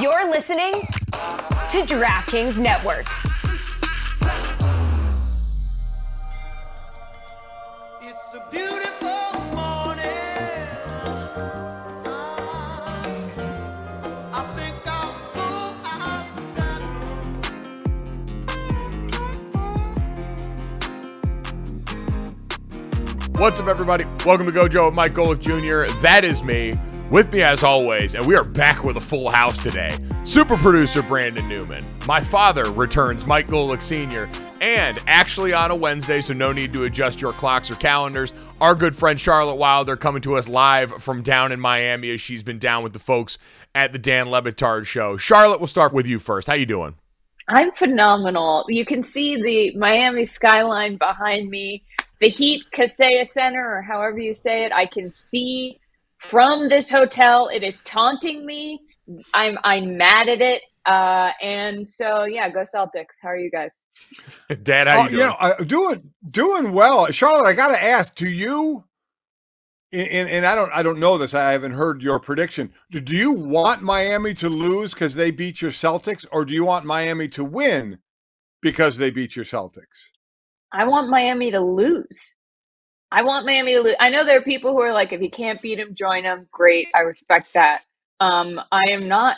You're listening to DraftKings Network. It's a beautiful morning. I think I'll go outside. What's up, everybody? Welcome to Gojo with Mike Golic Jr. That is me. With me, as always, and we are back with a full house today. Super producer Brandon Newman. My father returns, Mike Golic Sr. And actually on a Wednesday, so no need to adjust your clocks or calendars, our good friend Charlotte Wilder coming to us live from down in Miami as she's been down with the folks at the Dan Le Batard show. Charlotte, we'll start with you first. How you doing? I'm phenomenal. You can see the Miami skyline behind me, the Heat Kaseya Center, or however you say it. I can see from this hotel. It is taunting me. I'm I'm mad at it. Uh, and so yeah, go Celtics. How are you guys? Dad, how Oh, you doing? know, uh, doing doing well, Charlotte. I got to ask, do you? And, and and I don't I don't know this. I haven't heard your prediction. Do, do you want Miami to lose because they beat your Celtics, or do you want Miami to win because they beat your Celtics? I want Miami to lose. I want Miami to lose. I know there are people who are like, if you can't beat them, join them. Great, I respect that. Um, I am not.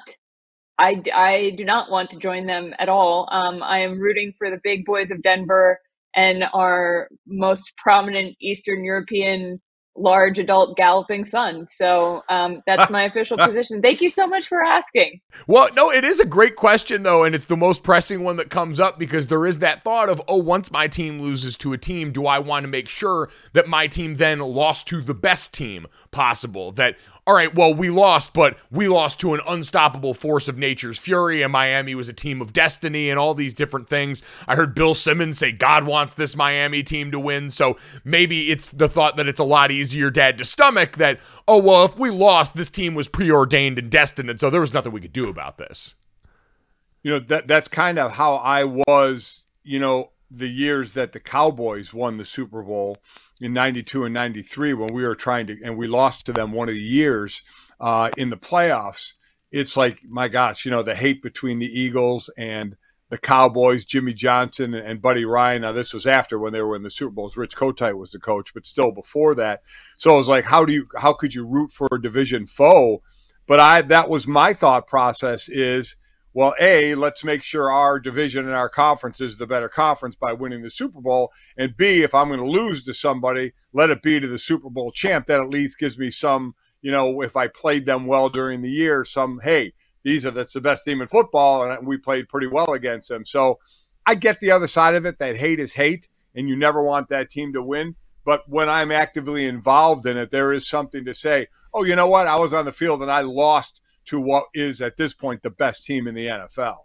I, I do not want to join them at all. Um, I am rooting for the big boys of Denver and our most prominent Eastern European large adult galloping son. So um, that's my official position. Thank you so much for asking. Well, no, it is a great question, though, and it's the most pressing one that comes up because there is that thought of, oh, once my team loses to a team, do I want to make sure that my team then lost to the best team possible? That, all right, well, we lost, but we lost to an unstoppable force of nature's fury, and Miami was a team of destiny and all these different things. I heard Bill Simmons say God wants this Miami team to win, so maybe it's the thought that it's a lot easier, Dad, to stomach that, oh, well, if we lost, this team was preordained and destined, and so there was nothing we could do about this. You know that that's kind of how I was. You know, the years that the Cowboys won the Super Bowl in '92 and '93 when we were trying to, and we lost to them one of the years uh, in the playoffs. It's like, my gosh, you know, the hate between the Eagles and the Cowboys, Jimmy Johnson and Buddy Ryan. Now, this was after when they were in the Super Bowls. Rich Kotite was the coach, but still before that. So it was like, how do you, how could you root for a division foe? But I, that was my thought process is, well, A, let's make sure our division and our conference is the better conference by winning the Super Bowl. And B, if I'm going to lose to somebody, let it be to the Super Bowl champ. That at least gives me some, you know, if I played them well during the year, some, hey, these are that's the best team in football, and we played pretty well against them. So I get the other side of it that hate is hate, and you never want that team to win. But when I'm actively involved in it, there is something to say, oh, you know what? I was on the field and I lost to what is at this point the best team in the NFL.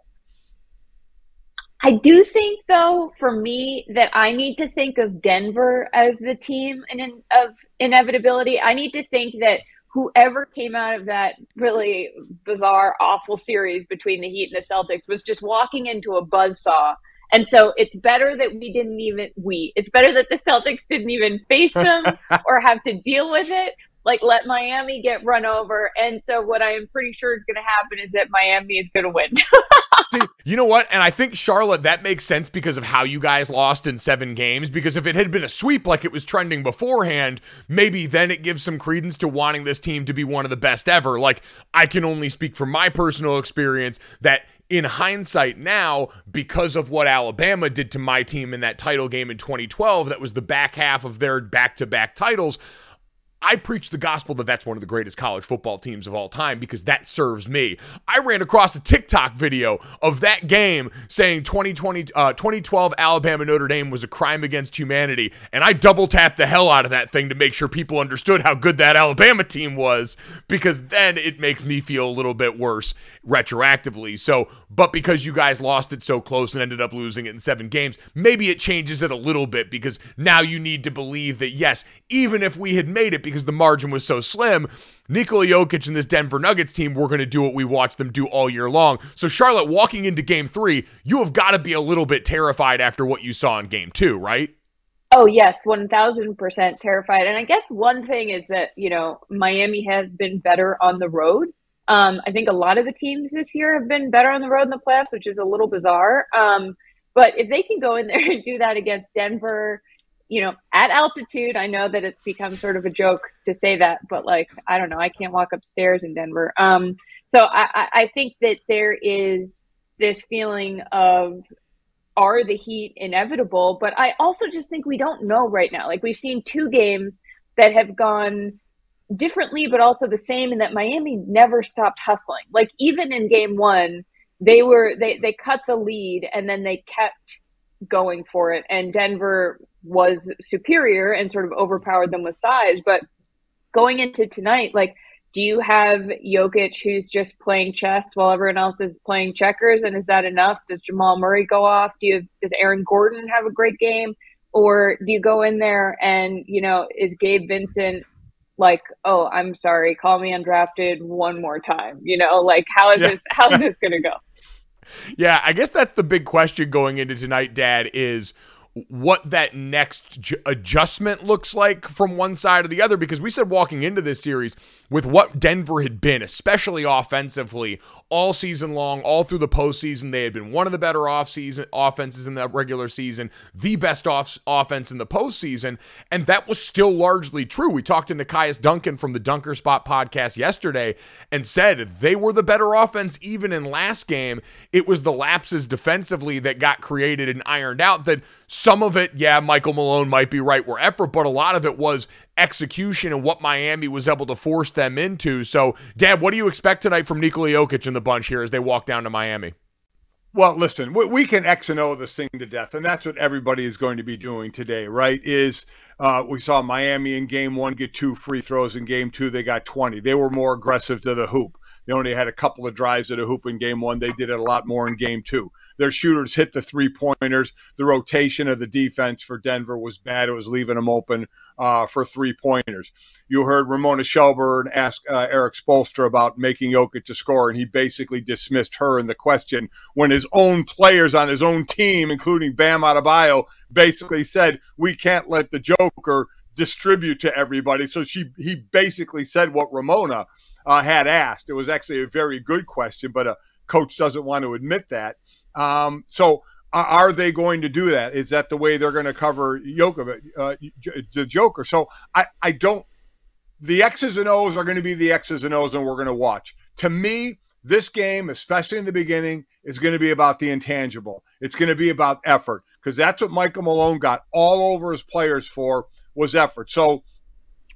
I do think, though, for me, that I need to think of Denver as the team in, in, of inevitability. I need to think that whoever came out of that really bizarre, awful series between the Heat and the Celtics was just walking into a buzzsaw. And so it's better that we didn't even, we, it's better that the Celtics didn't even face them or have to deal with it like let Miami get run over. And so what I am pretty sure is going to happen is that Miami is going to win. See, you know what? And I think Charlotte, that makes sense because of how you guys lost in seven games. Because if it had been a sweep like it was trending beforehand, maybe then it gives some credence to wanting this team to be one of the best ever. Like, I can only speak from my personal experience that in hindsight now, because of what Alabama did to my team in that title game in 2012, that was the back half of their back to back titles. I preach the gospel that that's one of the greatest college football teams of all time because that serves me. I ran across a TikTok video of that game saying 2020, uh, 2012 Alabama Notre Dame was a crime against humanity, and I double tapped the hell out of that thing to make sure people understood how good that Alabama team was because then it makes me feel a little bit worse retroactively. So, but because you guys lost it so close and ended up losing it in seven games, maybe it changes it a little bit because now you need to believe that yes, even if we had made it because the margin was so slim. Nikola Jokic and this Denver Nuggets team, we're going to do what we watch them do all year long. So, Charlotte, walking into game three, you have got to be a little bit terrified after what you saw in game two, right? Oh, yes, 1000% terrified. And I guess one thing is that, you know, Miami has been better on the road. Um, I think a lot of the teams this year have been better on the road in the playoffs, which is a little bizarre. Um, but if they can go in there and do that against Denver, you know, at altitude, I know that it's become sort of a joke to say that, but like, I don't know, I can't walk upstairs in Denver. Um, so I, I think that there is this feeling of are the Heat inevitable? But I also just think we don't know right now. Like we've seen two games that have gone differently, but also the same, in that Miami never stopped hustling. Like even in game one, they were they they cut the lead and then they kept going for it, and Denver was superior and sort of overpowered them with size. But going into tonight, like, do you have Jokic who's just playing chess while everyone else is playing checkers? And is that enough? Does Jamal Murray go off? Do you have, does Aaron Gordon have a great game? Or do you go in there and, you know, is Gabe Vincent like, oh, I'm sorry, call me undrafted one more time? You know, like how is Yeah. this how's this gonna go? Yeah, I guess that's the big question going into tonight, Dad, is what that next ju- adjustment looks like from one side or the other because we said walking into this series with what Denver had been, especially offensively, all season long, all through the postseason, they had been one of the better off season offenses in the regular season, the best off offense in the postseason, and that was still largely true. We talked to Nekias Duncan from the Dunker Spot podcast yesterday and said they were the better offense even in last game. It was the lapses defensively that got created and ironed out that some of it, yeah, Michael Malone might be right, were effort, but a lot of it was execution and what Miami was able to force them into. So, Dad, what do you expect tonight from Nikola Jokic and the bunch here as they walk down to Miami? Well, listen, we, we can X and O this thing to death, and that's what everybody is going to be doing today, right? Is uh, we saw Miami in game one get two free throws. In game two, they got 20. They were more aggressive to the hoop. They only had a couple of drives at a hoop in game one. They did it a lot more in game two. Their shooters hit the three pointers. The rotation of the defense for Denver was bad. It was leaving them open uh, for three pointers. You heard Ramona Shelburne ask uh, Erik Spoelstra about making Jokic to score, and he basically dismissed her in the question when his own players on his own team, including Bam Adebayo, basically said, "We can't let the Joker distribute to everybody." So she he basically said what Ramona uh, had asked. It was actually a very good question, but a coach doesn't want to admit that. Um, so are they going to do that? Is that the way they're going to cover Jokovic, uh, the Joker? So I, I don't. The X's and O's are going to be the X's and O's, and we're going to watch. To me, this game, especially in the beginning, is going to be about the intangible. It's going to be about effort because that's what Michael Malone got all over his players for was effort. So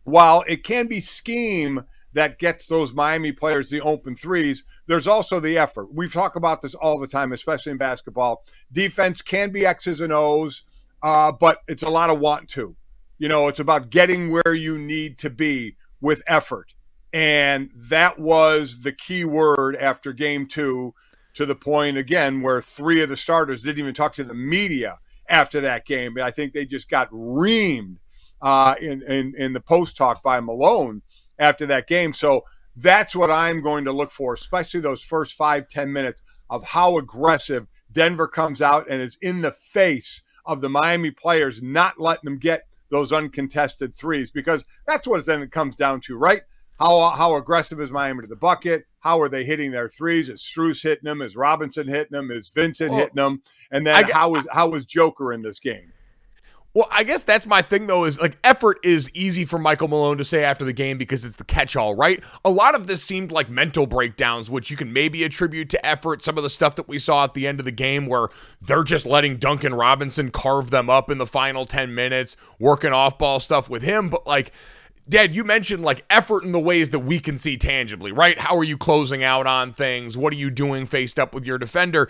while it can be scheme that gets those Miami players the open threes, there's also the effort. We've talked about this all the time, especially in basketball. Defense can be X's and O's, uh, but it's a lot of want to. You know, it's about getting where you need to be with effort. And that was the key word after game two, to the point again where three of the starters didn't even talk to the media after that game. I think they just got reamed uh, in, in, in the post talk by Malone after that game. So that's what I'm going to look for, especially those first five ten minutes of how aggressive Denver comes out and is in the face of the Miami players, not letting them get those uncontested threes, because that's what it then comes down to, right? How, how aggressive is Miami to the bucket? How are they hitting their threes? Is Strus hitting them? Is Robinson hitting them? Is Vincent Well, hitting them? And then I- how is how is Joker in this game? Well, I guess that's my thing though is like effort is easy for Michael Malone to say after the game because it's the catch-all, right? A lot of this seemed like mental breakdowns which you can maybe attribute to effort, some of the stuff that we saw at the end of the game where they're just letting Duncan Robinson carve them up in the final 10 minutes, working off-ball stuff with him, but like Dad, you mentioned like effort in the ways that we can see tangibly, right? How are you closing out on things? What are you doing faced up with your defender?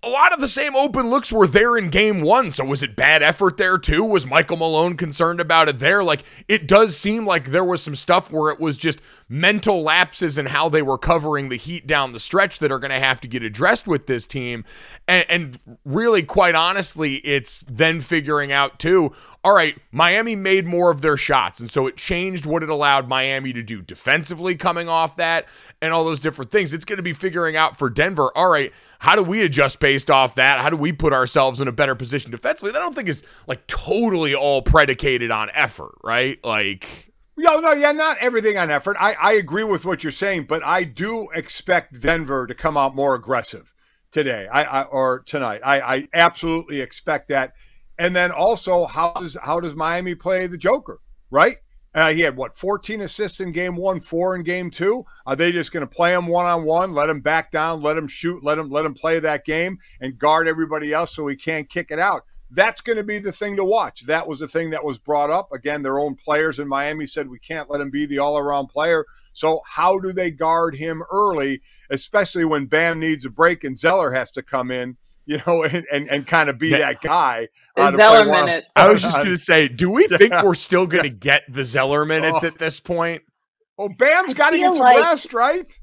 A lot of the same open looks were there in game one. So was it bad effort there too? Was Michael Malone concerned about it there? Like it does seem like there was some stuff where it was just mental lapses in how they were covering the heat down the stretch that are going to have to get addressed with this team. And, and really, quite honestly, it's then figuring out too all right, Miami made more of their shots. And so it changed what it allowed Miami to do defensively coming off that and all those different things. It's going to be figuring out for Denver, all right, how do we adjust based off that? How do we put ourselves in a better position defensively? That I don't think is like totally all predicated on effort, right? Like, No, no, yeah, not everything on effort. I, I agree with what you're saying, but I do expect Denver to come out more aggressive today. I, I or tonight. I, I absolutely expect that. And then also, how does how does Miami play the Joker? Right? Uh, he had what 14 assists in game one, four in game two. Are they just going to play him one on one, let him back down, let him shoot, let him let him play that game, and guard everybody else so he can't kick it out? That's going to be the thing to watch. That was the thing that was brought up. Again, their own players in Miami said we can't let him be the all around player. So, how do they guard him early, especially when Bam needs a break and Zeller has to come in, you know, and, and, and kind of be Yeah. that guy? The uh, Zeller one- minutes. I was just going to say, do we think Yeah. we're still going to get the Zeller minutes Oh. at this point? Oh, Bam's got to get some like- rest, right?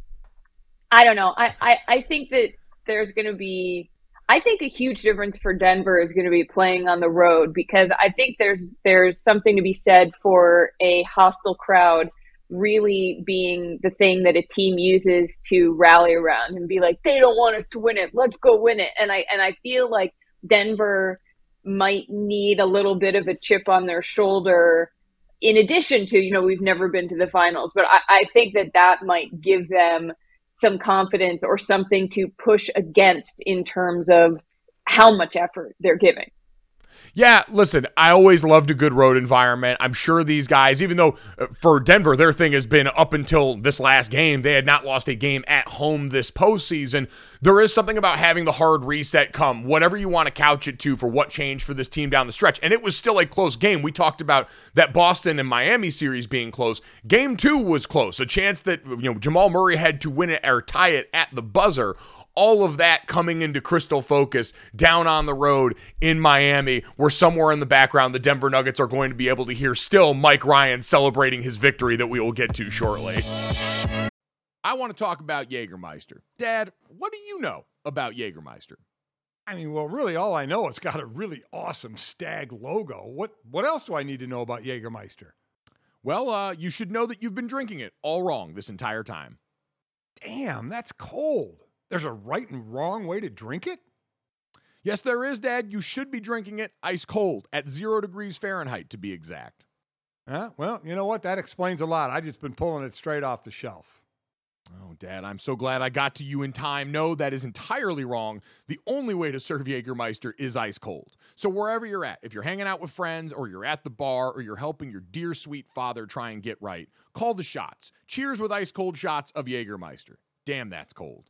I don't know. I, I, I think that there's going to be. I think a huge difference for Denver is going to be playing on the road because I think there's there's something to be said for a hostile crowd really being the thing that a team uses to rally around and be like they don't want us to win it. Let's go win it. And I and I feel like Denver might need a little bit of a chip on their shoulder in addition to you know we've never been to the finals but I, I think that that might give them some confidence or something to push against in terms of how much effort they're giving. Yeah, listen, I always loved a good road environment. I'm sure these guys, even though uh, for Denver, their thing has been up until this last game, they had not lost a game at home this postseason. There is something about having the hard reset come, whatever you want to couch it to for what changed for this team down the stretch. And it was still a close game. We talked about that Boston and Miami series being close. Game two was close. A chance that you know Jamal Murray had to win it or tie it at the buzzer all of that coming into crystal focus down on the road in Miami, where somewhere in the background, the Denver Nuggets are going to be able to hear still Mike Ryan celebrating his victory that we will get to shortly. I want to talk about Jägermeister. Dad, what do you know about Jägermeister? I mean, well, really, all I know it's got a really awesome stag logo. What what else do I need to know about Jägermeister? Well, uh, you should know that you've been drinking it all wrong this entire time. Damn, that's cold. There's a right and wrong way to drink it? Yes, there is, Dad. You should be drinking it ice cold at zero degrees Fahrenheit, to be exact. Huh? Well, you know what? That explains a lot. I just been pulling it straight off the shelf. Oh, Dad, I'm so glad I got to you in time. No, that is entirely wrong. The only way to serve Jägermeister is ice cold. So, wherever you're at, if you're hanging out with friends, or you're at the bar, or you're helping your dear sweet father try and get right, call the shots. Cheers with ice cold shots of Jägermeister. Damn, that's cold.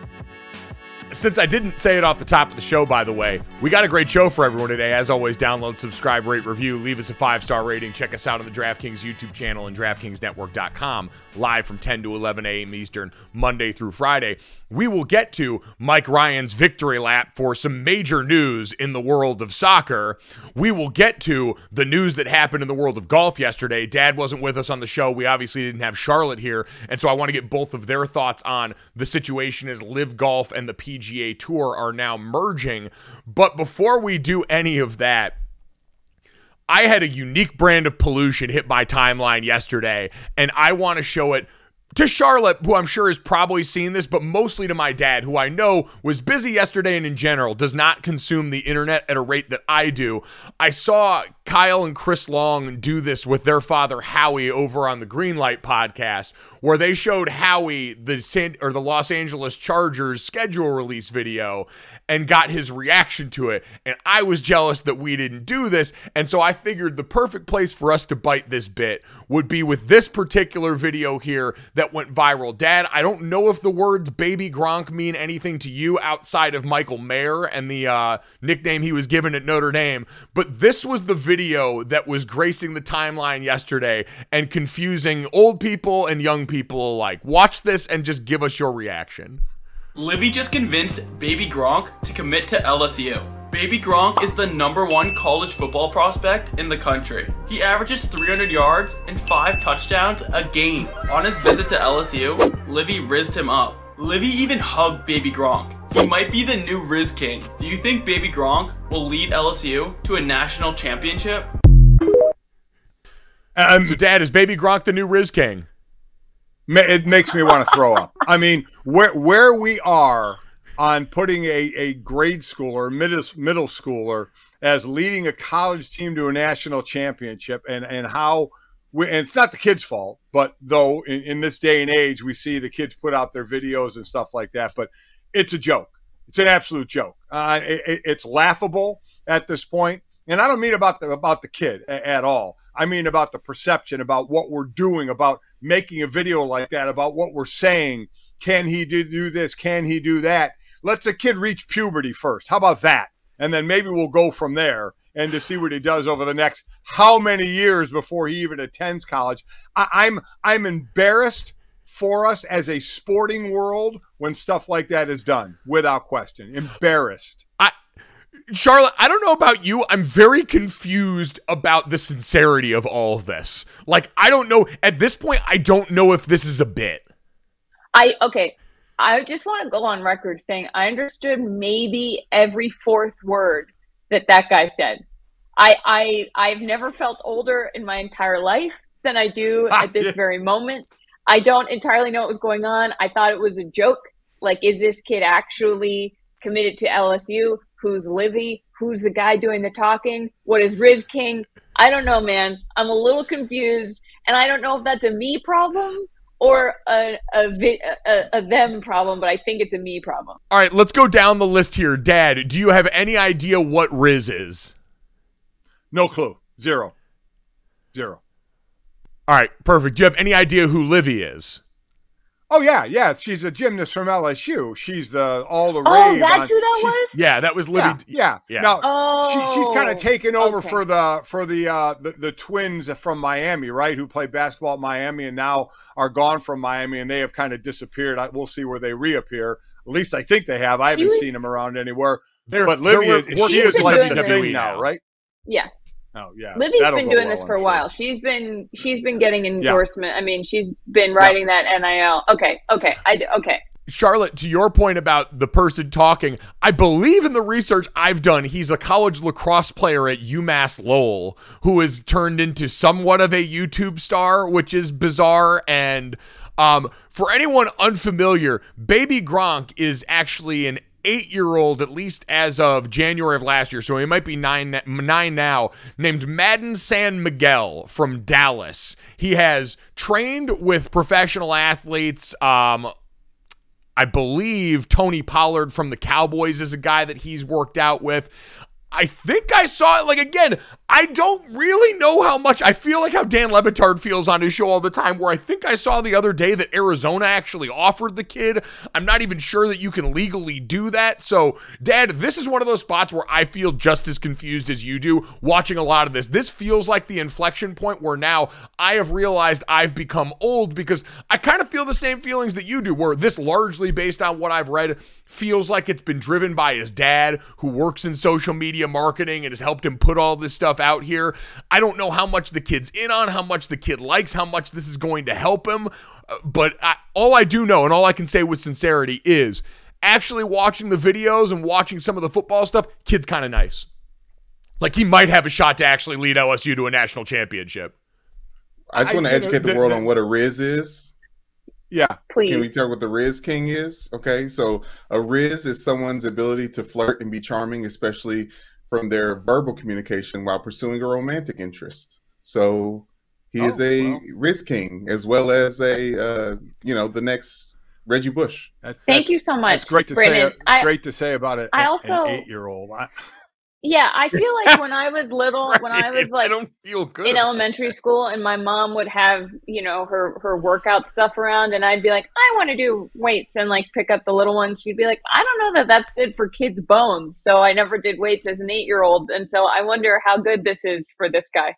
Since I didn't say it off the top of the show, by the way, we got a great show for everyone today. As always, download, subscribe, rate, review, leave us a five star rating. Check us out on the DraftKings YouTube channel and DraftKingsNetwork.com, live from 10 to 11 a.m. Eastern, Monday through Friday. We will get to Mike Ryan's victory lap for some major news in the world of soccer. We will get to the news that happened in the world of golf yesterday. Dad wasn't with us on the show. We obviously didn't have Charlotte here. And so I want to get both of their thoughts on the situation as LIV Golf and the PGA Tour are now merging. But before we do any of that, I had a unique brand of pollution hit my timeline yesterday, and I want to show it to Charlotte, who I'm sure has probably seen this, but mostly to my dad, who I know was busy yesterday and in general does not consume the internet at a rate that I do. I saw Kyle and Chris Long do this with their father Howie over on the Greenlight podcast, where they showed Howie the San or the Los Angeles Chargers schedule release video and got his reaction to it. And I was jealous that we didn't do this, and so I figured the perfect place for us to bite this bit would be with this particular video here that went viral. Dad, I don't know if the words "baby Gronk" mean anything to you outside of Michael Mayer and the uh, nickname he was given at Notre Dame, but this was the video that was gracing the timeline yesterday and confusing old people and young people alike. Watch this and just give us your reaction. Livvy just convinced Baby Gronk to commit to LSU. Baby Gronk is the number one college football prospect in the country. He averages 300 yards and 5 touchdowns a game. On his visit to LSU, Livvy rizzed him up. Livvy even hugged Baby Gronk. He might be the new Rizz King. Do you think Baby Gronk will lead LSU to a national championship? Um, So, Dad, is Baby Gronk the new Rizz King? it makes me want to throw up. I mean, where where we are on putting a, a grade schooler, middle middle schooler, as leading a college team to a national championship, and and how we, and it's not the kids' fault, but though in, in this day and age we see the kids put out their videos and stuff like that, but it's a joke. It's an absolute joke. Uh, it- it- it's laughable at this point, and I don't mean about the about the kid a- at all. I mean about the perception about what we're doing, about making a video like that, about what we're saying. Can he do, do this? Can he do that? Let's a kid reach puberty first. How about that? And then maybe we'll go from there and to see what he does over the next how many years before he even attends college. I, I'm I'm embarrassed for us as a sporting world when stuff like that is done, without question. Embarrassed. I Charlotte, I don't know about you. I'm very confused about the sincerity of all of this. Like, I don't know. At this point, I don't know if this is a bit. I okay. I just want to go on record saying I understood maybe every fourth word that that guy said. I I I've never felt older in my entire life than I do Ah, at this yeah. very moment. I don't entirely know what was going on. I thought it was a joke. Like, is this kid actually committed to LSU? Who's Livvy? Who's the guy doing the talking? What is Rizz King? I don't know, man. I'm a little confused, and I don't know if that's a me problem or a a, a a them problem, but I think it's a me problem. All right, let's go down the list here. Dad, do you have any idea what Rizz is? No clue. Zero. Zero. All right, perfect. Do you have any idea who Livvy is? Oh yeah, yeah. She's a gymnast from LSU. She's the all the Oh, rave that's on- who that was. Yeah, that was Livvy. Yeah, yeah. Yeah. Now Oh, she, she's kind of taken over okay. for the for the, uh, the the twins from Miami, right? Who played basketball at Miami and now are gone from Miami, and they have kind of disappeared. I, we'll see where they reappear. At least I think they have. I She haven't seen them around anywhere. They're- But Livvy, is, she is been like the thing now, right? Yeah, Oh yeah, Livvy's That'll been doing well, this I'm for a sure. while. She's been she's been getting endorsement. I mean, she's been writing that NIL. Okay, okay, I okay. Charlotte, to your point about the person talking, I believe in the research I've done, he's a college lacrosse player at UMass Lowell who has turned into somewhat of a YouTube star, which is bizarre. And um, for anyone unfamiliar, Baby Gronk is actually an eight year old, at least as of January of last year, so he might be nine, nine now, named Madden San Miguel from Dallas. He has trained with professional athletes. Um, I believe Tony Pollard from the Cowboys is a guy that he's worked out with. I think I saw it. Like again, I don't really know how much. I feel like how Dan Le Batard feels on his show all the time. Where I think I saw the other day that Arizona actually offered the kid. I'm not even sure that you can legally do that. So, Dad, this is one of those spots where I feel just as confused as you do watching a lot of this. This feels like the inflection point where now I have realized I've become old because I kind of feel the same feelings that you do. Where this largely based on what I've read feels like it's been driven by his dad who works in social media marketing and has helped him put all this stuff out here. I don't know how much the kid's in on, how much the kid likes, how much this is going to help him, uh, but I, all I do know and all I can say with sincerity is actually watching the videos and watching some of the football stuff, kid's kind of nice. Like he might have a shot to actually lead LSU to a national championship. I just want to educate the the- world the- on what a Rizz is. Yeah. Please. Can we talk what the Rizz King is? Okay, so a Rizz is someone's ability to flirt and be charming, especially from their verbal communication while pursuing a romantic interest. So he is Oh, a well. Rizz King as well as a uh, you know the next Reggie Bush. That- Thank you so much, That's great to Brandon. say. I- great to say about it. I an also- eight-year-old. I, Yeah, I feel like when I was little, when I was like I don't feel good. in elementary school and my mom would have you know her her workout stuff around and i'd be like i want to do weights and like pick up the little ones she'd be like i don't know that that's good for kids bones so i never did weights as an eight year old and so i wonder how good this is for this guy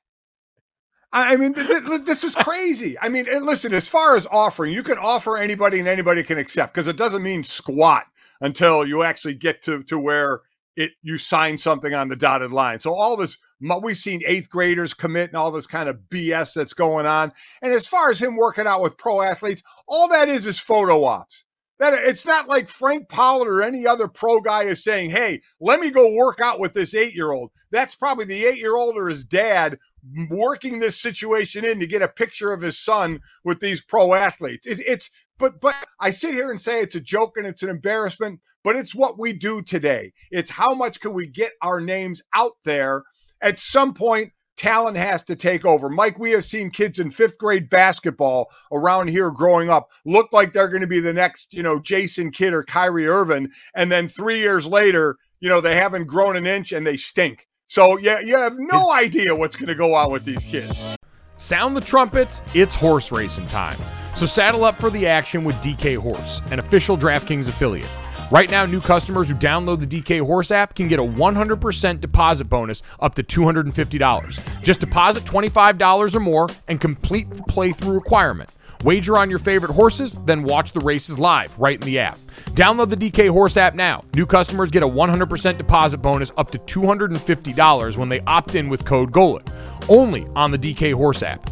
I mean, th- th- this is crazy. I mean, and listen, as far as offering, you can offer anybody and anybody can accept because it doesn't mean squat until you actually get to to where it you sign something on the dotted line. So all this we've seen eighth graders commit and all this kind of BS that's going on. And as far as him working out with pro athletes, all that is is photo ops. That it's not like Frank Pollard or any other pro guy is saying, "Hey, let me go work out with this eight-year-old." That's probably the eight-year-old or his dad working this situation in to get a picture of his son with these pro athletes. It, it's but but I sit here and say it's a joke and it's an embarrassment, but it's what we do today. It's how much can we get our names out there? At some point, talent has to take over. Mike, we have seen kids in fifth grade basketball around here growing up look like they're going to be the next, you know, Jason Kidd or Kyrie Irving, and then three years later, you know, they haven't grown an inch and they stink. So yeah, you have no idea what's going to go on with these kids. Sound the trumpets, it's horse racing time. So saddle up for the action with DK Horse, an official DraftKings affiliate. Right now, new customers who download the DK Horse app can get a 100% deposit bonus up to $250. Just deposit $25 or more and complete the playthrough requirement. Wager on your favorite horses, then watch the races live right in the app. Download the DK Horse app now. New customers get a 100% deposit bonus up to $250 when they opt in with code GOLIT. Only on the DK Horse app.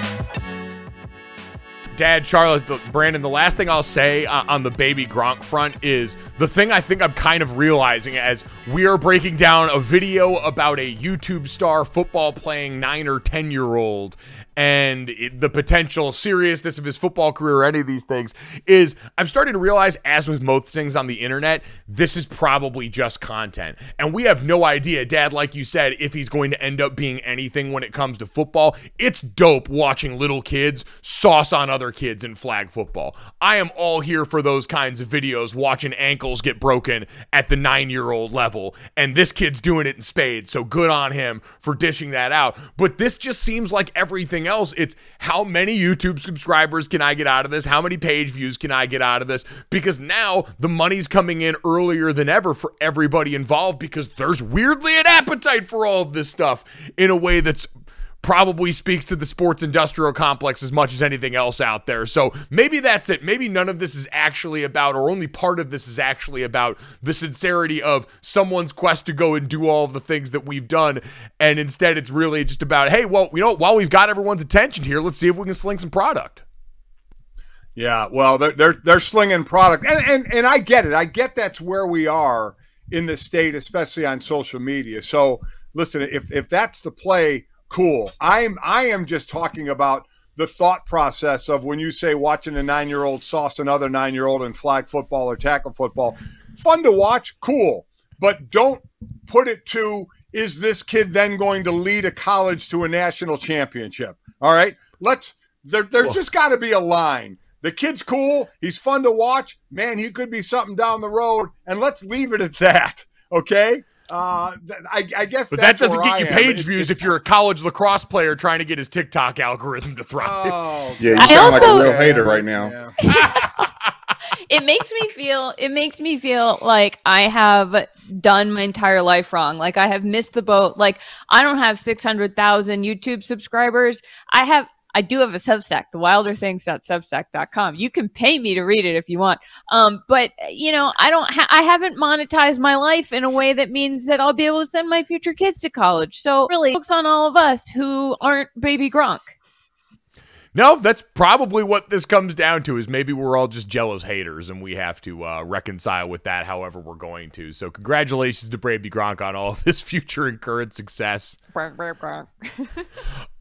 Dad, Charlotte, the, Brandon, the last thing I'll say uh, on the baby Gronk front is the thing I think I'm kind of realizing as we are breaking down a video about a YouTube star football playing nine or 10 year old and it, the potential seriousness of his football career or any of these things is I'm starting to realize, as with most things on the internet, this is probably just content. And we have no idea, Dad, like you said, if he's going to end up being anything when it comes to football. It's dope watching little kids sauce on other kids in flag football. I am all here for those kinds of videos, watching get broken at the nine year old level. And this kid's doing it in spades. So good on him for dishing that out. But this just seems like everything else. It's how many YouTube subscribers can I get out of this? How many page views can I get out of this? Because now the money's coming in earlier than ever for everybody involved because there's weirdly an appetite for all of this stuff in a way that's probably speaks to the sports industrial complex as much as anything else out there. So maybe that's it. Maybe none of this is actually about, or only part of this is actually about the sincerity of someone's quest to go and do all of the things that we've done. And instead, it's really just about, hey, well, you know, while we've got everyone's attention here, let's see if we can sling some product. Yeah, well, they're they're they're slinging product, and and and I get it. I get that's where we are in the state, especially on social media. So listen, if if that's the play, cool. I'm I am just talking about the thought process of when you say watching a nine year old sauce another nine year old in flag football or tackle football. Fun to watch, cool. But don't put it to is this kid then going to lead a college to a national championship? All right. Let's there there's just gotta be a line. The kid's cool, he's fun to watch. Man, he could be something down the road, and let's leave it at that. Okay. Uh, I, I guess, But that doesn't get I you page It- views it's- if you're a college lacrosse player trying to get his TikTok algorithm to thrive. Oh, Yeah, you I sound like also- a real hater right now. yeah. it makes me feel it makes me feel like I have done my entire life wrong. Like I have missed the boat. Like I don't have 600,000 YouTube subscribers. I have I do have a Substack, the wilderthings.substack.com. You can pay me to read it if you want. Um, but you know, I don't ha- I haven't monetized my life in a way that means that I'll be able to send my future kids to college. So really, focus on all of us who aren't baby Gronk. No, that's probably what this comes down to is maybe we're all just jealous haters and we have to uh, reconcile with that however we're going to. So congratulations to Brady Gronk on all of his future and current success.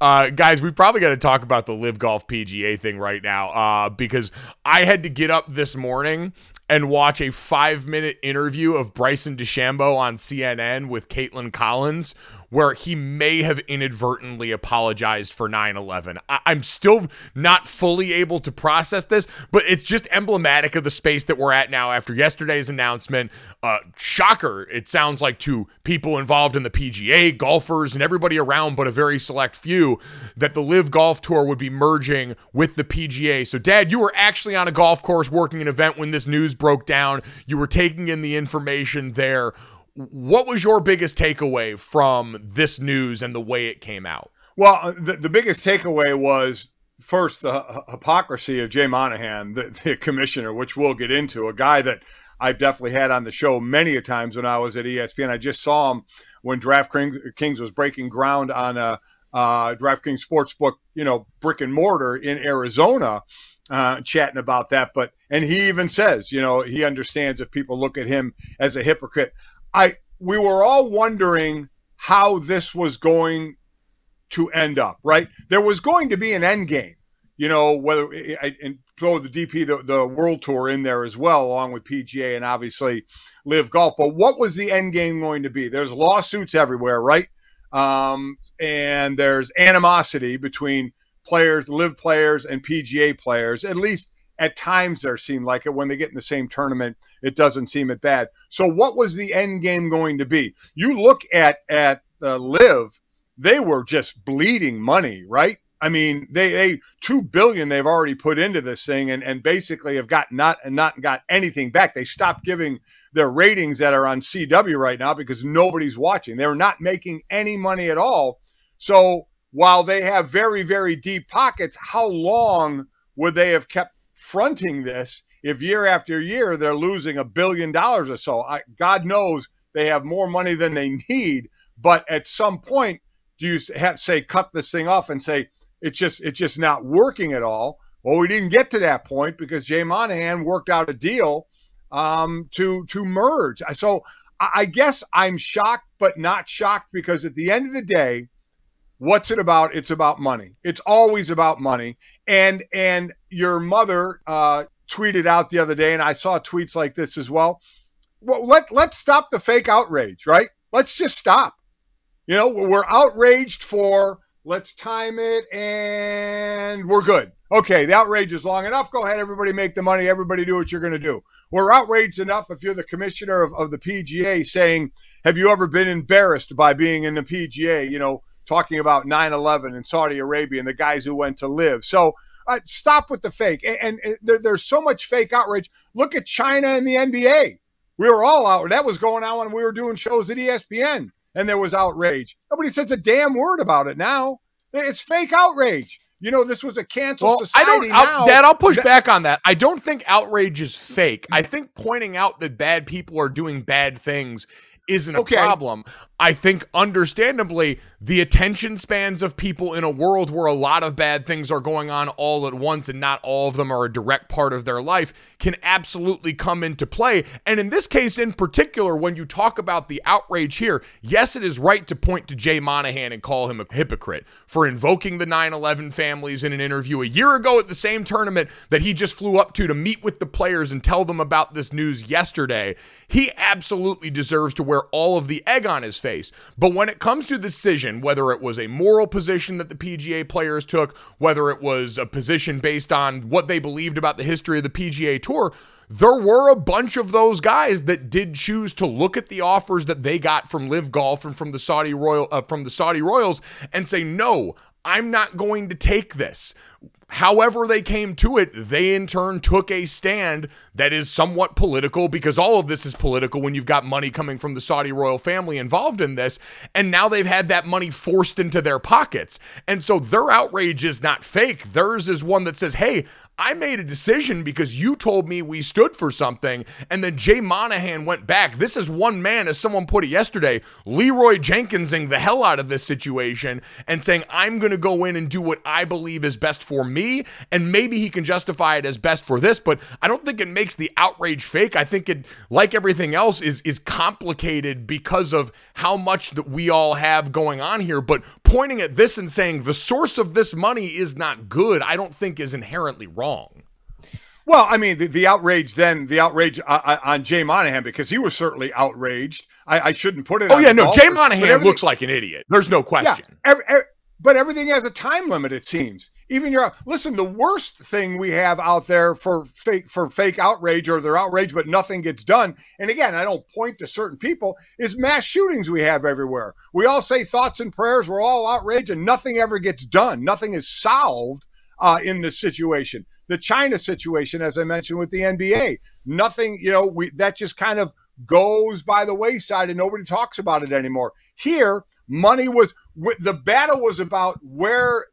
Uh, guys, we probably got to talk about the LIV Golf PGA thing right now uh, because I had to get up this morning and watch a five minute interview of Bryson DeChambeau on CNN with Kaitlan Collins, where he may have inadvertently apologized for 9 11. I- I'm still not fully able to process this, but it's just emblematic of the space that we're at now after yesterday's announcement. Uh, shocker, it sounds like to people involved in the PGA, golfers, and everybody around, but a very select few, that the LIV Golf Tour would be merging with the PGA. So, Dad, you were actually on a golf course working an event when this news broke down. You were taking in the information there. What was your biggest takeaway from this news and the way it came out? Well, uh, the, the biggest takeaway was first the hy- hypocrisy of Jay Monahan, the, the commissioner, which we'll get into. A guy that I've definitely had on the show many a times when I was at ESPN. I just saw him when DraftKings was breaking ground on a uh, DraftKings Sportsbook, you know, brick and mortar in Arizona, uh, chatting about that. But and he even says, you know, he understands if people look at him as a hypocrite. I we were all wondering how this was going to end up, right? There was going to be an end game, you know, whether I and throw the DP, the, the World Tour in there as well, along with PGA and obviously LIV Golf. But what was the end game going to be? There's lawsuits everywhere, right? Um, and there's animosity between players, LIV players, and PGA players. At least at times there seemed like it. When they get in the same tournament, it doesn't seem it bad. So what was the end game going to be? You look at at uh, LIV they were just bleeding money, right? I mean, they they two billion they've already put into this thing, and and basically have got not and not got anything back. They stopped giving their ratings that are on CW right now because nobody's watching. They're not making any money at all. So while they have very very deep pockets, how long would they have kept fronting this if year after year they're losing a billion dollars or so? I, God knows they have more money than they need, but at some point do you have say cut this thing off and say it's just it's just not working at all? Well, we didn't get to that point because Jay Monahan worked out a deal um, to to merge. So I, guess I'm shocked, but not shocked because at the end of the day, what's it about? It's about money. It's always about money. And and your mother uh, tweeted out the other day, and I saw tweets like this as well. Well, let let's stop the fake outrage, right? Let's just stop. You know, we're outraged for let's time it and we're good. Okay, the outrage is long enough. Go ahead, everybody make the money. Everybody do what you're going to do. We're outraged enough if you're the commissioner of, of the PGA saying, Have you ever been embarrassed by being in the PGA? You know, talking about 9 11 in Saudi Arabia and the guys who went to LIV. So uh, stop with the fake. And, and, and there, there's so much fake outrage. Look at China and the NBA. We were all out. That was going on when we were doing shows at ESPN and there was outrage. Nobody says a damn word about it now. It's fake outrage. You know, this was a canceled Well, I society don't, I'll- Dad. I'll push That- back on that. I don't think outrage is fake. I think pointing out that bad people are doing bad things isn't a Okay. problem. I think, understandably, the attention spans of people in a world where a lot of bad things are going on all at once and not all of them are a direct part of their life can absolutely come into play. And in this case, in particular, when you talk about the outrage here, yes, it is right to point to Jay Monahan and call him a hypocrite for invoking the 9 11 families in an interview a year ago at the same tournament that he just flew up to to meet with the players and tell them about this news yesterday. He absolutely deserves to wear all of the egg on his face. But when it comes to the decision, whether it was a moral position that the PGA players took, whether it was a position based on what they believed about the history of the PGA Tour, there were a bunch of those guys that did choose to look at the offers that they got from LIV Golf and from the Saudi Royal uh, from the Saudi Royals and say no, I'm not going to take this. However, they came to it, they in turn took a stand that is somewhat political because all of this is political when you've got money coming from the Saudi royal family involved in this. And now they've had that money forced into their pockets. And so their outrage is not fake. Theirs is one that says, hey, I made a decision because you told me we stood for something. And then Jay Monahan went back. This is one man, as someone put it yesterday, Leroy Jenkinsing the hell out of this situation and saying, I'm going to go in and do what I believe is best for me. And maybe he can justify it as best for this, but I don't think it makes the outrage fake. I think it, like everything else, is, is complicated because of how much that we all have going on here. But pointing at this and saying the source of this money is not good, I don't think is inherently wrong. Well, I mean, the, the outrage then, the outrage uh, uh, on Jay Monahan, because he was certainly outraged. I, I shouldn't put it Oh yeah, no, golfers, Jay Monahan looks like an idiot. There's no question. Yeah, ev- ev- but everything has a time limit. It seems. Even your listen, the worst thing we have out there for fake for fake outrage or they're outraged, but nothing gets done. And again, I don't point to certain people. Is mass shootings we have everywhere. We all say thoughts and prayers. We're all outraged, and nothing ever gets done. Nothing is solved uh, in this situation. The China situation, as I mentioned with the NBA, nothing. You know, we that just kind of goes by the wayside and nobody talks about it anymore. Here, money was the battle was about where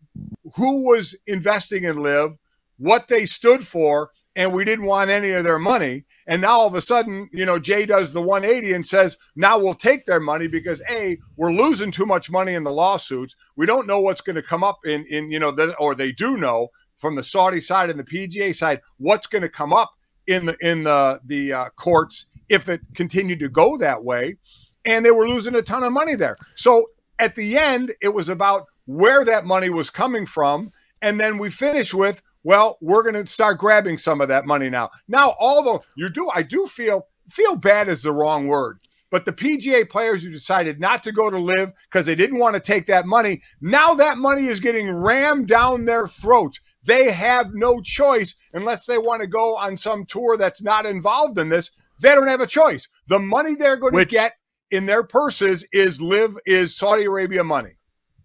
who was investing in LIV, what they stood for, and we didn't want any of their money. And now all of a sudden, you know, Jay does the 180 and says, now we'll take their money because A, we're losing too much money in the lawsuits. We don't know what's going to come up in, in you know, that or they do know from the Saudi side and the PGA side what's going to come up in the in the the uh, courts if it continued to go that way. And they were losing a ton of money there. So at the end, it was about where that money was coming from. And then we finish with, well, we're going to start grabbing some of that money now. Now, although you do, I do feel, feel bad is the wrong word. But the PGA players who decided not to go to LIV because they didn't want to take that money, now that money is getting rammed down their throats. They have no choice unless they want to go on some tour that's not involved in this. They don't have a choice. The money they're going Which- to get in their purses is LIV is Saudi Arabia money.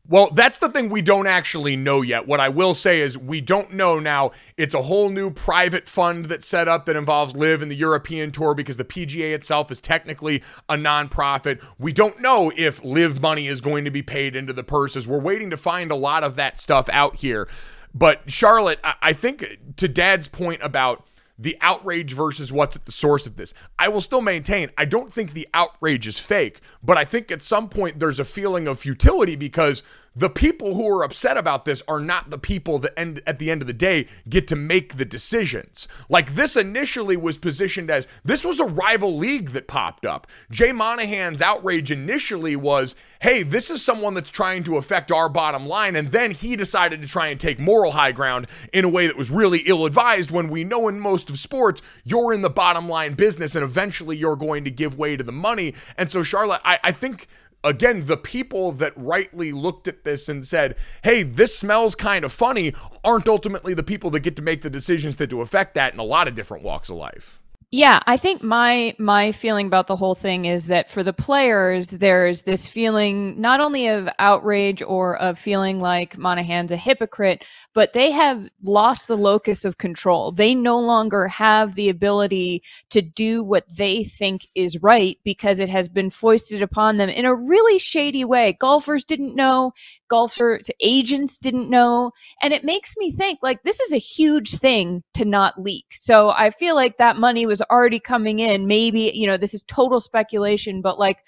Well, that's the thing we don't actually know yet. What I will say is we don't know now. It's a whole new private fund that's set up that involves LIV in the European Tour because the PGA itself is technically a nonprofit. We don't know if LIV money is going to be paid into the purses. We're waiting to find a lot of that stuff out here. But Charlotte, I think to Dad's point about the outrage versus what's at the source of this. I will still maintain I don't think the outrage is fake, but I think at some point there's a feeling of futility because the people who are upset about this are not the people that end at the end of the day get to make the decisions. Like this initially was positioned as this was a rival league that popped up. Jay Monahan's outrage initially was, "Hey, this is someone that's trying to affect our bottom line," and then he decided to try and take moral high ground in a way that was really ill-advised when we know in most of sports you're in the bottom line business and eventually you're going to give way to the money. And so Charlotte, I, I think again, the people that rightly looked at this and said, hey, this smells kind of funny, aren't ultimately the people that get to make the decisions that do affect that in a lot of different walks of life. Yeah, I think my my feeling about the whole thing is that for the players, there's this feeling not only of outrage or of feeling like Monahan's a hypocrite, but they have lost the locus of control. They no longer have the ability to do what they think is right because it has been foisted upon them in a really shady way. Golfers didn't know, golfer agents didn't know, and it makes me think like this is a huge thing to not leak. So I feel like that money was already coming in. Maybe, you know, this is total speculation, but like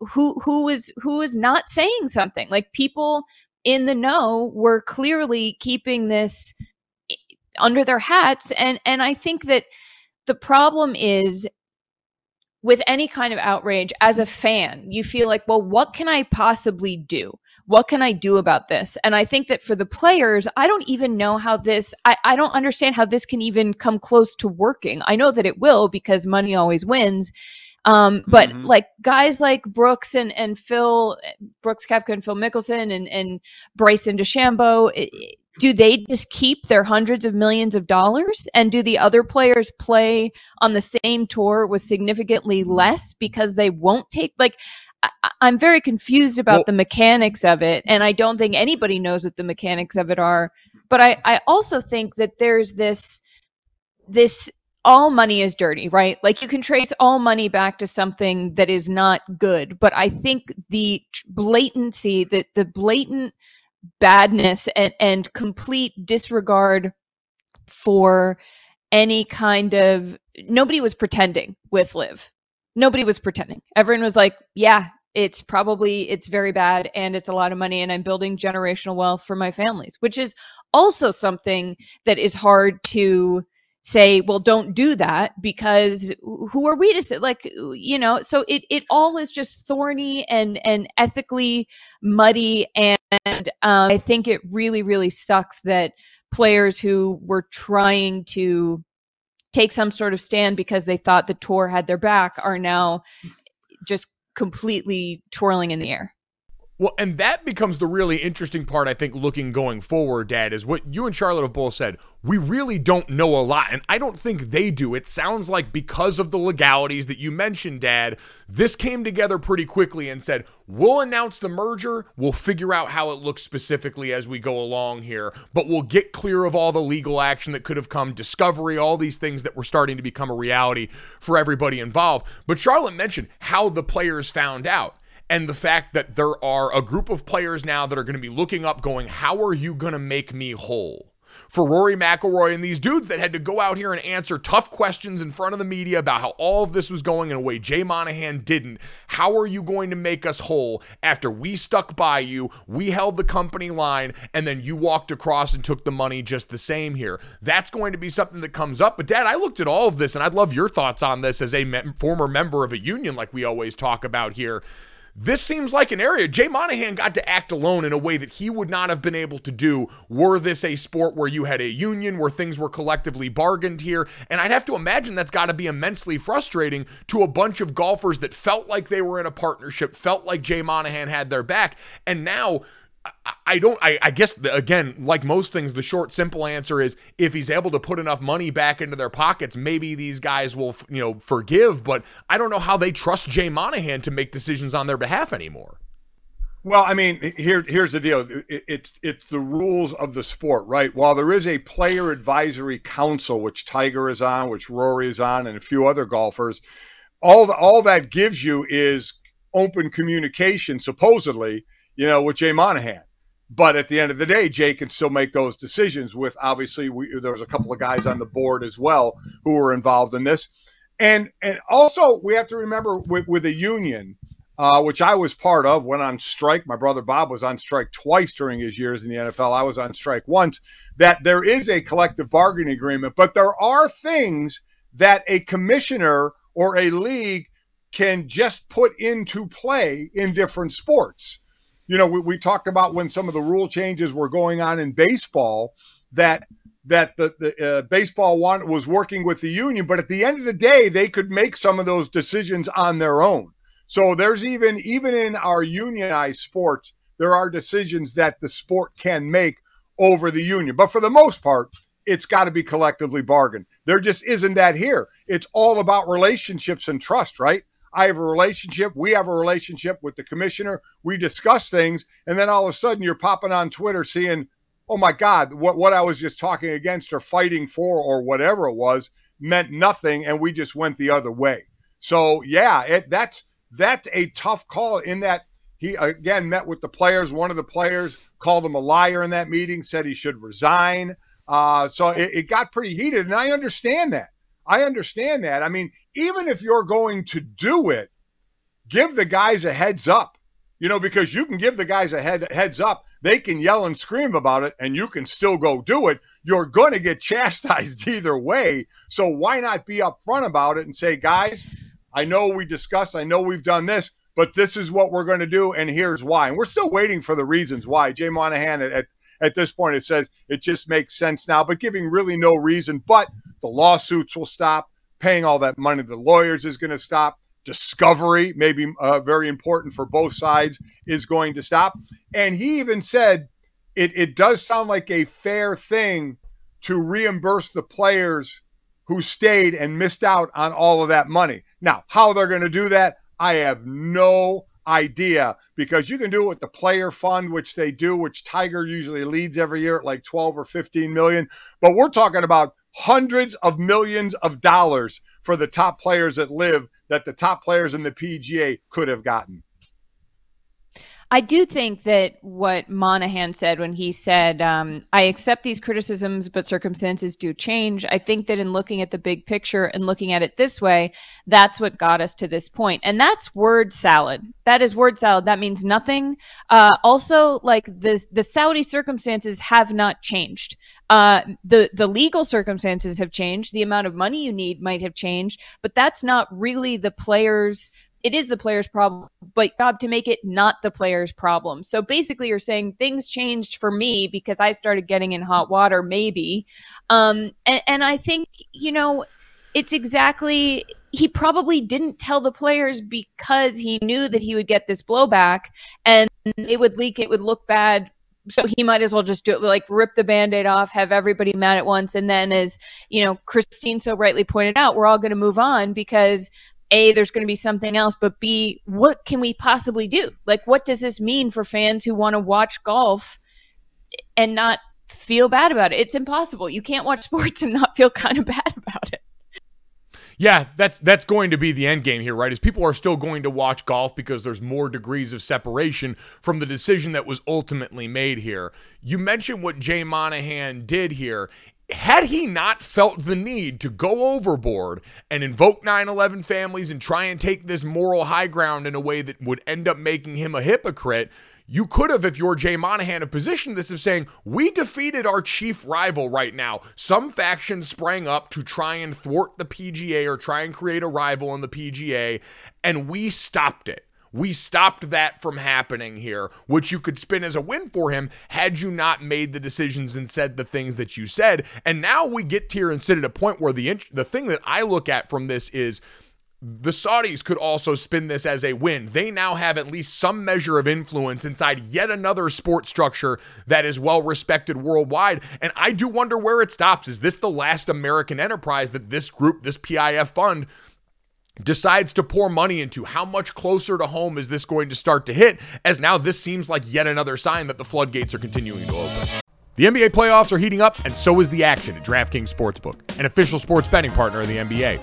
who who is who is not saying something? Like people in the know were clearly keeping this under their hats and and I think that the problem is with any kind of outrage as a fan, you feel like, well, what can I possibly do? What can I do about this? And I think that for the players, I don't even know how this, I, I don't understand how this can even come close to working. I know that it will because money always wins. Um, but Mhm. like guys like Brooks and, and Phil, Brooks Koepka and Phil Mickelson and, and Bryson DeChambeau, i- i- do they just keep their hundreds of millions of dollars? And do the other players play on the same tour with significantly less because they won't take, like, I, I'm very confused about Well- the mechanics of it. And I don't think anybody knows what the mechanics of it are. But I, I also think that there's this, this all money is dirty, right? Like you can trace all money back to something that is not good. But I think the tr- blatancy, that the blatant badness and, and complete disregard for any kind of nobody was pretending with LIV nobody was pretending. Everyone was like yeah it's probably it's very bad and it's a lot of money and i'm building generational wealth for my families which is also something that is hard to say well don't do that because who are we to say like you know so it it all is just thorny and and ethically muddy. And um, i think it really really sucks that players who were trying to take some sort of stand because they thought the tour had their back are now just completely twirling in the air Well, and that becomes the really interesting part, I think, looking going forward, Dad, is what you and Charlotte have both said. We really don't know a lot, and I don't think they do. It sounds like because of the legalities that you mentioned, Dad, this came together pretty quickly and said, we'll announce the merger, we'll figure out how it looks specifically as we go along here, but we'll get clear of all the legal action that could have come, discovery, all these things that were starting to become a reality for everybody involved. But Charlotte mentioned how the players found out and the fact that there are a group of players now that are going to be looking up going how are you going to make me whole for Rory McIlroy and these dudes that had to go out here and answer tough questions in front of the media about how all of this was going in a way Jay Monahan didn't. How are you going to make us whole after we stuck by you, we held the company line, and then you walked across and took the money just the same here? That's going to be something that comes up. But, Dad, I looked at all of this, and I'd love your thoughts on this as a mem- former member of a union, like we always talk about here. This seems like an area Jay Monahan got to act alone in a way that he would not have been able to do were this a sport where you had a union, where things were collectively bargained here. And I'd have to imagine that's got to be immensely frustrating to a bunch of golfers that felt like they were in a partnership, felt like Jay Monahan had their back. And now, I- don't. I, I guess the, again, like most things, the short, simple answer is if he's able to put enough money back into their pockets, maybe these guys will, you know, forgive. But I don't know how they trust Jay Monahan to make decisions on their behalf anymore. Well, I mean, here here's the deal. It- It's it's the rules of the sport, right? While there is a player advisory council, which Tiger is on, which Rory is on, and a few other golfers, all the, all that gives you is open communication, supposedly, you know, with Jay Monahan. But at the end of the day, Jay can still make those decisions. With obviously, we, there was a couple of guys on the board as well who were involved in this, and and also we have to remember with with a union uh, which I was part of, went on strike. My brother Bob was on strike twice during his years in the NFL. I was on strike once. That there is a collective bargaining agreement, but there are things that a commissioner or a league can just put into play in different sports. You know, we, we talked about when some of the rule changes were going on in baseball that that the, the uh, baseball one was working with the union, but at the end of the day, they could make some of those decisions on their own. So there's even even in our unionized sports, there are decisions that the sport can make over the union. But for the most part, it's got to be collectively bargained. There just isn't that here. It's all about relationships and trust, right? I have a relationship. We have a relationship with the commissioner. We discuss things, and then all of a sudden you're popping on Twitter seeing, oh my God, what what I was just talking against or fighting for or whatever it was meant nothing, and we just went the other way. So yeah, it, that's that's a tough call. In that he again met with the players. One of the players called him a liar in that meeting, said he should resign. Uh, so it, it got pretty heated, and I understand that. I understand that. I mean, even if you're going to do it, give the guys a heads up. You know, because you can give the guys a head heads up. They can yell and scream about it and you can still go do it. You're going to get chastised either way. So why not be upfront about it and say, "Guys, I know we discussed, I know we've done this, but this is what we're going to do and here's why." And we're still waiting for the reasons why. Jay Monahan at, at at this point it says it just makes sense now, but giving really no reason. But the lawsuits will stop. Paying all that money to the lawyers is going to stop. Discovery, maybe uh, very important for both sides, is going to stop. And he even said it, it does sound like a fair thing to reimburse the players who stayed and missed out on all of that money. Now, how they're going to do that, I have no idea because you can do it with the player fund, which they do, which Tiger usually leads every year at like 12 or 15 million. But we're talking about hundreds of millions of dollars for the top players that LIV that the top players in the PGA could have gotten. I do think that what Monahan said when he said, um, I accept these criticisms, but circumstances do change. I think that in looking at the big picture and looking at it this way, that's what got us to this point. And that's word salad. That is word salad. That means nothing. Uh, also, like the, the Saudi circumstances have not changed. Uh, the the legal circumstances have changed. The amount of money you need might have changed, but that's not really the players it is the player's problem, but job to make it not the player's problem. So basically, you're saying things changed for me because I started getting in hot water, maybe. Um, and, and I think, you know, it's exactly, he probably didn't tell the players because he knew that he would get this blowback and it would leak, it would look bad. So he might as well just do it, like rip the band aid off, have everybody mad at once. And then, as you know, Christine so rightly pointed out, we're all going to move on because a there's going to be something else but b what can we possibly do like what does this mean for fans who want to watch golf and not feel bad about it it's impossible you can't watch sports and not feel kind of bad about it Yeah, that's that's going to be the end game here, right? Is people are still going to watch golf because there's more degrees of separation from the decision that was ultimately made here. You mentioned what Jay Monahan did here. Had he not felt the need to go overboard and invoke 9 11 families and try and take this moral high ground in a way that would end up making him a hypocrite, you could have, if you're Jay Monahan, have positioned this of saying, we defeated our chief rival right now. Some faction sprang up to try and thwart the PGA or try and create a rival in the PGA, and we stopped it. We stopped that from happening here, which you could spin as a win for him had you not made the decisions and said the things that you said. And now we get here and sit at a point where the int- the thing that I look at from this is the Saudis could also spin this as a win. They now have at least some measure of influence inside yet another sports structure that is well respected worldwide. And I do wonder where it stops. Is this the last American enterprise that this group, this PIF fund, decides to pour money into how much closer to home is this going to start to hit as now this seems like yet another sign that the floodgates are continuing to open the NBA playoffs are heating up, and so is the action at DraftKings Sportsbook, an official sports betting partner of the NBA.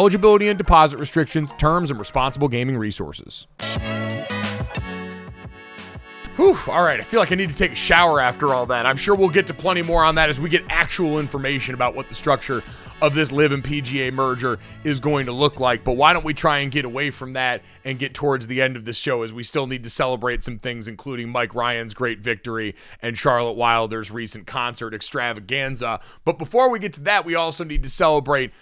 eligibility and deposit restrictions, terms, and responsible gaming resources. Whew, all right, I feel like I need to take a shower after all that. I'm sure we'll get to plenty more on that as we get actual information about what the structure of this LIV and PGA merger is going to look like. But why don't we try and get away from that and get towards the end of the show as we still need to celebrate some things, including Mike Ryan's great victory and Charlotte Wilder's recent concert extravaganza. But before we get to that, we also need to celebrate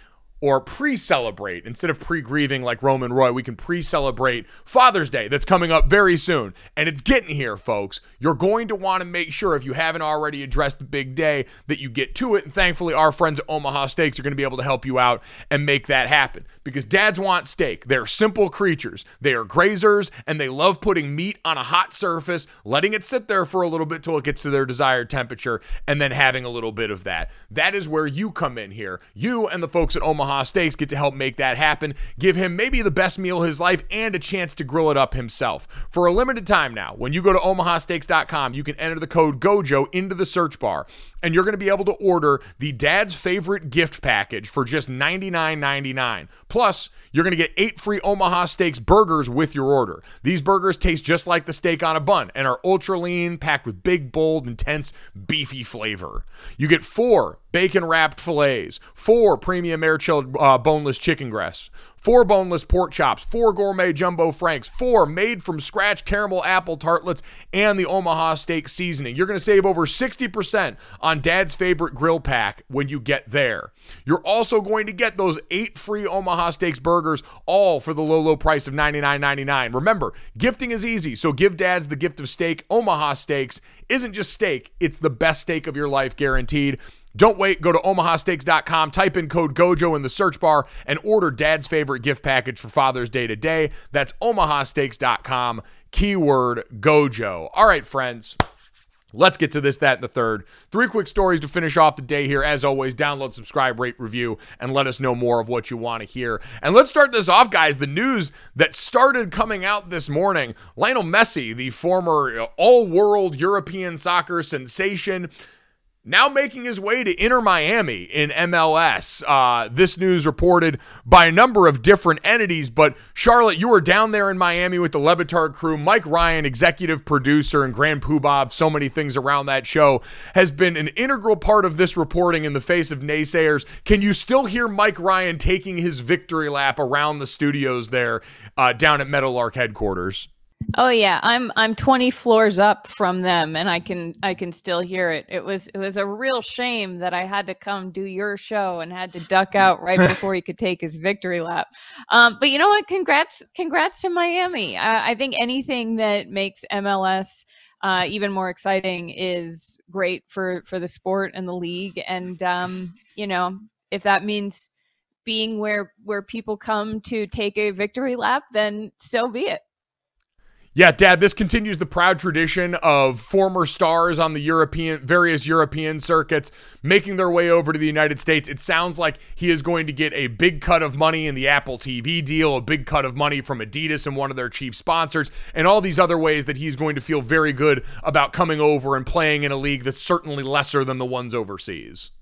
or pre celebrate. Instead of pre grieving like Roman Roy, we can pre celebrate Father's Day that's coming up very soon. And it's getting here, folks. You're going to want to make sure, if you haven't already addressed the big day, that you get to it. And thankfully, our friends at Omaha Steaks are going to be able to help you out and make that happen. Because dads want steak. They're simple creatures, they are grazers, and they love putting meat on a hot surface, letting it sit there for a little bit till it gets to their desired temperature, and then having a little bit of that. That is where you come in here. You and the folks at Omaha Steaks get to help make that happen. Give him maybe the best meal of his life and a chance to grill it up himself. For a limited time now, when you go to omahasteaks.com, you can enter the code GOJO into the search bar, and you're going to be able to order the dad's favorite gift package for just $99.99. Plus, you're going to get eight free Omaha Steaks burgers with your order. These burgers taste just like the steak on a bun and are ultra lean, packed with big, bold, intense, beefy flavor. You get four bacon wrapped fillets, four premium air chilled uh, boneless chicken breasts, four boneless pork chops, four gourmet jumbo franks, four made from scratch caramel apple tartlets, and the Omaha steak seasoning. You're going to save over 60% on dad's favorite grill pack when you get there. You're also going to get those eight free Omaha Steaks burgers, all for the low, low price of $99.99. Remember, gifting is easy, so give dads the gift of steak. Omaha Steaks isn't just steak, it's the best steak of your life, guaranteed. Don't wait. Go to omahasteaks.com, type in code GOJO in the search bar, and order dad's favorite gift package for Father's Day today. That's omahasteaks.com, keyword GOJO. All right, friends. Let's get to this, that, and the third. Three quick stories to finish off the day here. As always, download, subscribe, rate, review, and let us know more of what you want to hear. And let's start this off, guys. The news that started coming out this morning Lionel Messi, the former uh, all world European soccer sensation, now making his way to Inter Miami in MLS. Uh, this news reported by a number of different entities, but Charlotte, you were down there in Miami with the Le Batard crew. Mike Ryan, executive producer and Grand Poobah so many things around that show, has been an integral part of this reporting in the face of naysayers. Can you still hear Mike Ryan taking his victory lap around the studios there uh, down at Meadowlark headquarters? Oh yeah, I'm I'm 20 floors up from them and I can I can still hear it. It was it was a real shame that I had to come do your show and had to duck out right before he could take his victory lap. Um, but you know what? Congrats congrats to Miami. I, I think anything that makes MLS uh, even more exciting is great for for the sport and the league. And um, you know, if that means being where where people come to take a victory lap, then so be it. Yeah, Dad, this continues the proud tradition of former stars on the European various European circuits making their way over to the United States. It sounds like he is going to get a big cut of money in the Apple TV deal, a big cut of money from Adidas and one of their chief sponsors, and all these other ways that he's going to feel very good about coming over and playing in a league that's certainly lesser than the ones overseas.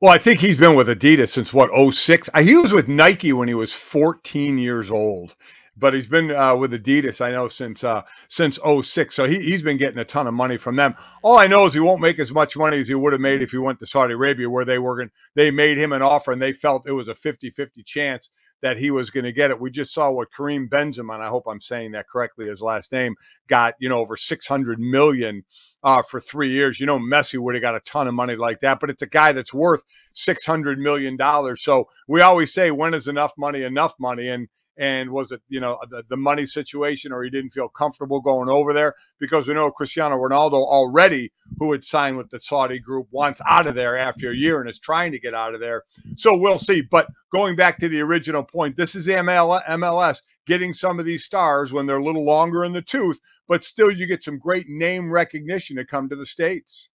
Well, I think he's been with Adidas since what 06. Uh, He was with Nike when he was 14 years old, but he's been uh, with Adidas, I know, since uh, since 06. So he, he's been getting a ton of money from them. All I know is he won't make as much money as he would have made if he went to Saudi Arabia, where they were going they made him an offer and they felt it was a 50-50 chance that he was going to get it. We just saw what Karim Benzema, and I hope I'm saying that correctly, his last name, got, you know, over 600 million uh, for three years. You know, Messi would have got a ton of money like that, but it's a guy that's worth $600 million. So we always say, when is enough money enough money? And and was it you know the, the money situation or he didn't feel comfortable going over there? Because we know cristiano ronaldo already who had signed with the saudi group wants out of there after a year and is trying to get out of there. So we'll see. But going back to the original point this is mls getting some of these stars when they're a little longer in the tooth but still you get some great name recognition to come to the states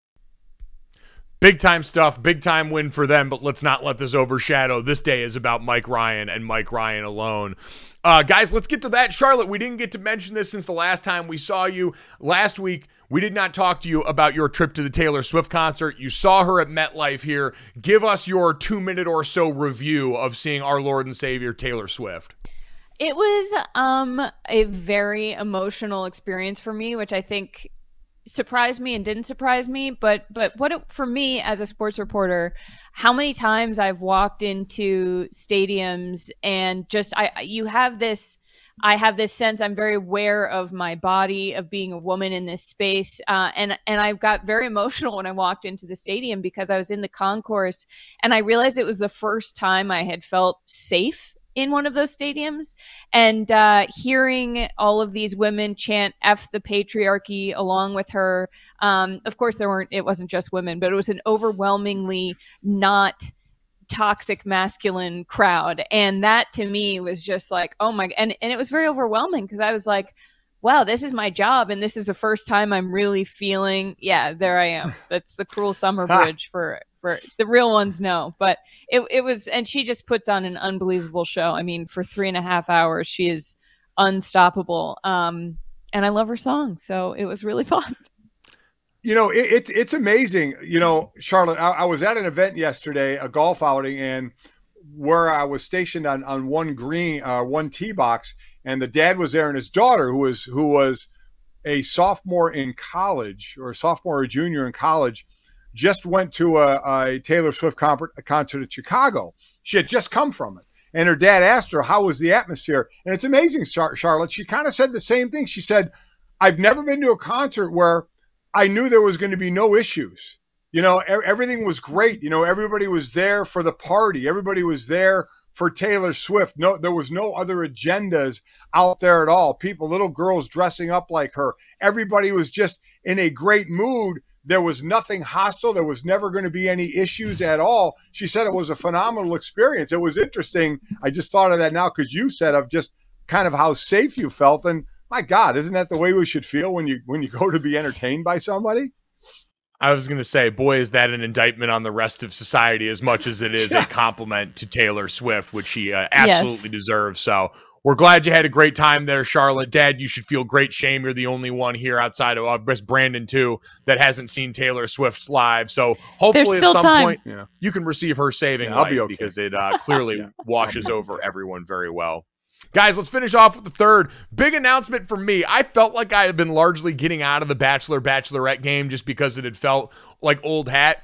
Big time stuff, big time win for them, but let's not let this overshadow. This day is about Mike Ryan and Mike Ryan alone. Uh, guys, let's get to that. Charlotte, we didn't get to mention this since the last time we saw you. Last week, we did not talk to you about your trip to the Taylor Swift concert. You saw her at MetLife here. Give us your two minute or so review of seeing our Lord and Savior, Taylor Swift. It was um a very emotional experience for me, which I think surprised me and didn't surprise me but but what it, for me as a sports reporter how many times i've walked into stadiums and just i you have this I have this sense I'm very aware of my body, of being a woman in this space, uh, and and I got very emotional when I walked into the stadium because I was in the concourse and I realized it was the first time I had felt safe in one of those stadiums and uh, hearing all of these women chant "F the patriarchy" along with her. Um, of course, there weren't. It wasn't just women, but it was an overwhelmingly not toxic masculine crowd and that to me was just like oh my and and it was very overwhelming because i was like wow this is my job and this is the first time i'm really feeling yeah there i am that's the cruel summer bridge for for the real ones no but it, it was and she just puts on an unbelievable show. I mean for three and a half hours she is unstoppable. Um and i love her song so it was really fun. You know, it, it's it's amazing. You know, Charlotte, I, I was at an event yesterday, a golf outing, and where I was stationed on on one green, uh, one tee box, and the dad was there, and his daughter, who was who was a sophomore in college or sophomore or junior in college, just went to a, a Taylor Swift concert, a concert in Chicago. She had just come from it. And her dad asked her, How was the atmosphere? And it's amazing, Char- Charlotte. She kind of said the same thing. She said, I've never been to a concert where I knew there was going to be no issues. You know, everything was great. You know, everybody was there for the party. Everybody was there for Taylor Swift. No, there was no other agendas out there at all. People, little girls dressing up like her. Everybody was just in a great mood. There was nothing hostile. There was never going to be any issues at all. She said it was a phenomenal experience. It was interesting. I just thought of that now because you said of just kind of how safe you felt. And my God, isn't that the way we should feel when you when you go to be entertained by somebody? I was going to say, boy, is that an indictment on the rest of society as much as it is a compliment to Taylor Swift, which she uh, absolutely deserves. So we're glad you had a great time there, Charlotte. Dad, you should feel great shame. You're the only one here outside of uh, Brandon too that hasn't seen Taylor Swift's live. So hopefully There's at some time. point Yeah. you can receive her saving Yeah, I'll light be okay. because it uh, clearly washes over everyone very well. Guys, let's finish off with the third big announcement for me. I felt like I had been largely getting out of the Bachelor Bachelorette game just because it had felt like old hat.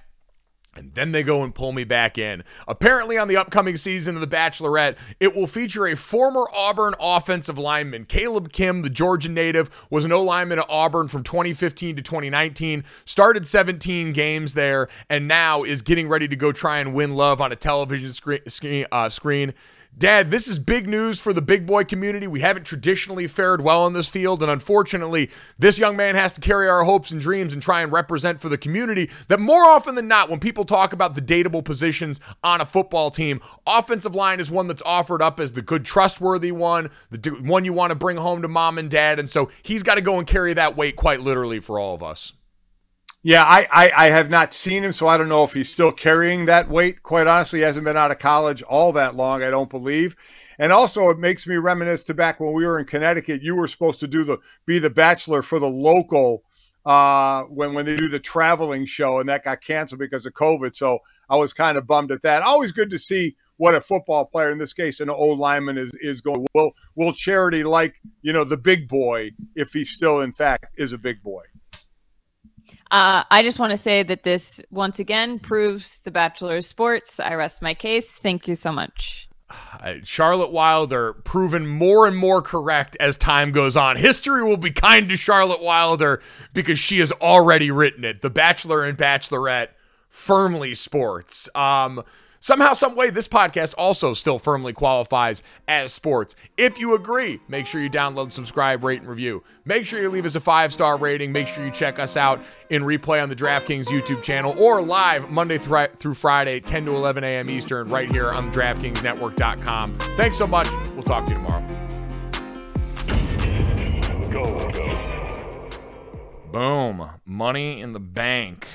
And then they go and pull me back in. Apparently, on the upcoming season of The Bachelorette, it will feature a former Auburn offensive lineman. Kaleb Kim, the Georgian native, was an O lineman at Auburn from 2015 to 2019, started 17 games there, and now is getting ready to go try and win love on a television screen. uh, screen. Dad, this is big news for the big boy community. We haven't traditionally fared well in this field, and unfortunately, this young man has to carry our hopes and dreams and try and represent for the community that more often than not, when people talk about the dateable positions on a football team, offensive line is one that's offered up as the good, trustworthy one, the one you want to bring home to mom and dad. And so he's got to go and carry that weight quite literally for all of us. Yeah, I, I I have not seen him, so I don't know if he's still carrying that weight. Quite honestly, he hasn't been out of college all that long, I don't believe. And also, it makes me reminisce to back when we were in Connecticut. You were supposed to do the be the bachelor for the local uh, when when they do the traveling show, and that got canceled because of COVID. So I was kind of bummed at that. Always good to see what a football player, in this case, an old lineman, is is going. Will will charity like you know the big boy if he still in fact is a big boy. Uh, I just want to say that this once again proves the Bachelor Sports. I rest my case. Thank you so much. Charlotte Wilder proven more and more correct as time goes on. History will be kind to Charlotte Wilder because she has already written it. The Bachelor and Bachelorette firmly sports. Um, somehow, some way, this podcast also still firmly qualifies as sports. If you agree, make sure you download, subscribe, rate, and review. Make sure you leave us a five star rating. Make sure you check us out in replay on the DraftKings YouTube channel or live Monday through Friday, 10 to 11 a.m. Eastern, right here on DraftKingsNetwork.com. Thanks so much. We'll talk to you tomorrow. Go, go. Boom. Money in the bank.